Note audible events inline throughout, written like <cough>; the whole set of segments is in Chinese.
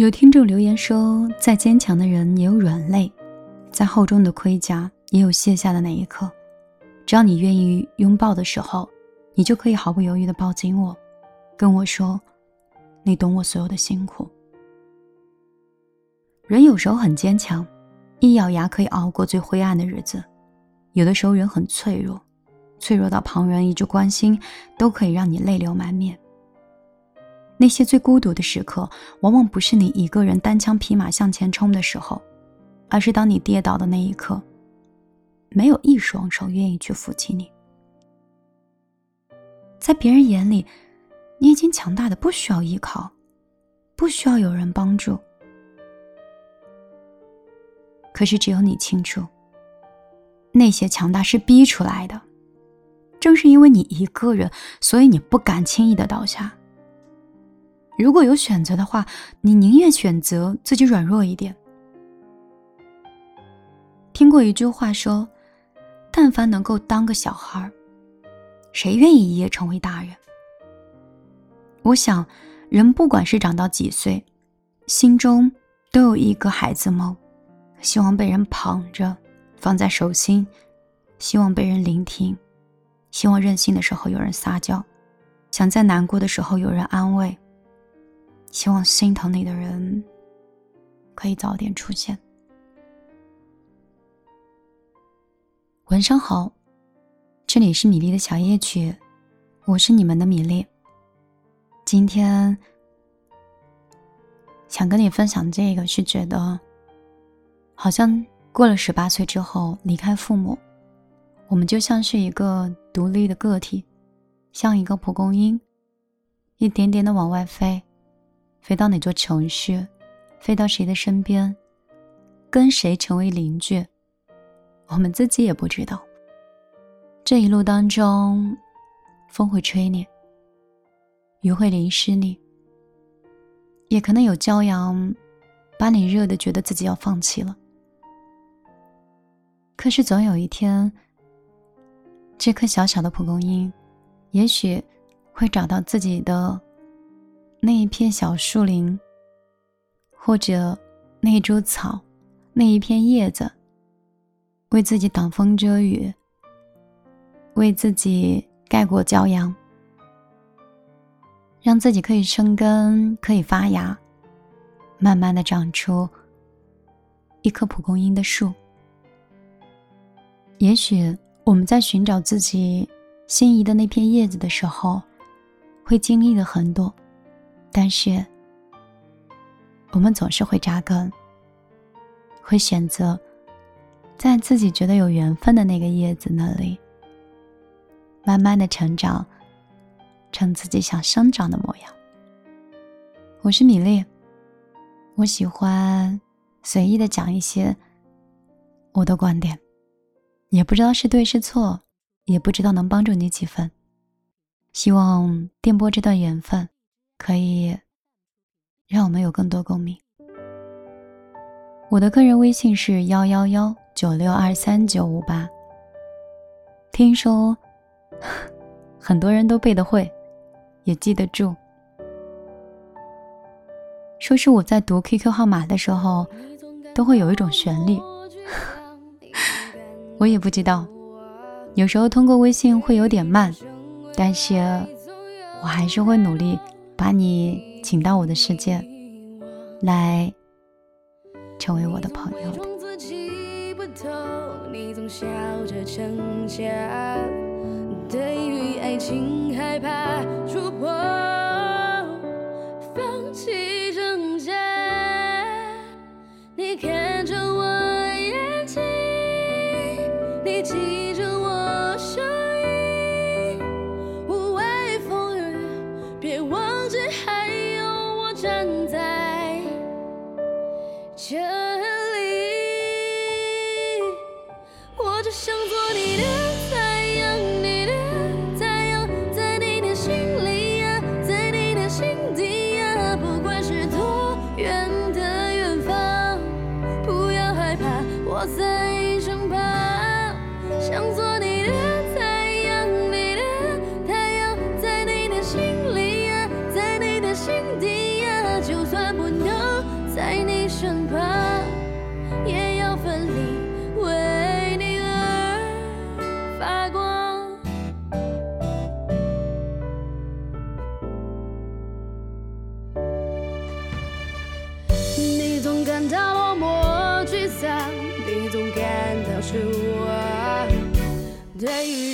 有听众留言说，再坚强的人也有软肋，再厚重的盔甲也有卸下的那一刻。只要你愿意拥抱的时候，你就可以毫不犹豫地抱紧我，跟我说，你懂我所有的辛苦。人有时候很坚强，一咬牙可以熬过最灰暗的日子；有的时候人很脆弱，脆弱到旁人一句关心都可以让你泪流满面。那些最孤独的时刻，往往不是你一个人单枪匹马向前冲的时候，而是当你跌倒的那一刻，没有一双手愿意去扶起你。在别人眼里，你已经强大的不需要依靠，不需要有人帮助。可是只有你清楚，那些强大是逼出来的。正是因为你一个人，所以你不敢轻易的倒下。如果有选择的话，你宁愿选择自己软弱一点。听过一句话说：“但凡能够当个小孩儿谁愿意一夜成为大人？”我想，人不管是长到几岁，心中都有一个孩子梦，希望被人捧着，放在手心，希望被人聆听，希望任性的时候有人撒娇，想在难过的时候有人安慰。希望心疼你的人可以早点出现。晚上好，这里是米粒的小夜曲，我是你们的米粒。今天想跟你分享这个，是觉得好像过了十八岁之后离开父母，我们就像是一个独立的个体，像一个蒲公英，一点点的往外飞。飞到哪座城市，飞到谁的身边，跟谁成为邻居，我们自己也不知道。这一路当中，风会吹你，雨会淋湿你，也可能有骄阳，把你热的觉得自己要放弃了。可是总有一天，这颗小小的蒲公英，也许会找到自己的。那一片小树林，或者那一株草，那一片叶子，为自己挡风遮雨，为自己盖过骄阳，让自己可以生根，可以发芽，慢慢的长出一棵蒲公英的树。也许我们在寻找自己心仪的那片叶子的时候，会经历了很多。但是，我们总是会扎根，会选择在自己觉得有缘分的那个叶子那里，慢慢的成长，成自己想生长的模样。我是米粒，我喜欢随意的讲一些我的观点，也不知道是对是错，也不知道能帮助你几分。希望电波这段缘分。可以让我们有更多共鸣。我的个人微信是幺幺幺九六二三九五八。听说 <laughs> 很多人都背得会，也记得住。说是我在读 QQ 号码的时候，都会有一种旋律。<laughs> 我也不知道，有时候通过微信会有点慢，但是我还是会努力。把你请到我的世界，来成为我的朋友的。对于爱情害怕触碰，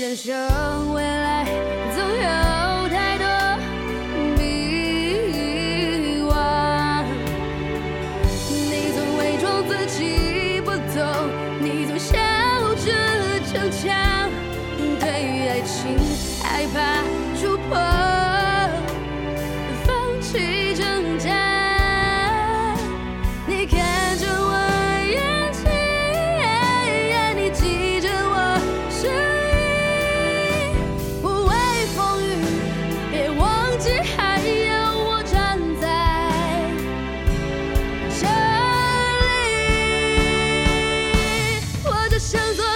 人生未来总有太多迷惘。你总伪装自己不懂，你总笑着逞强，对于爱情害怕生存。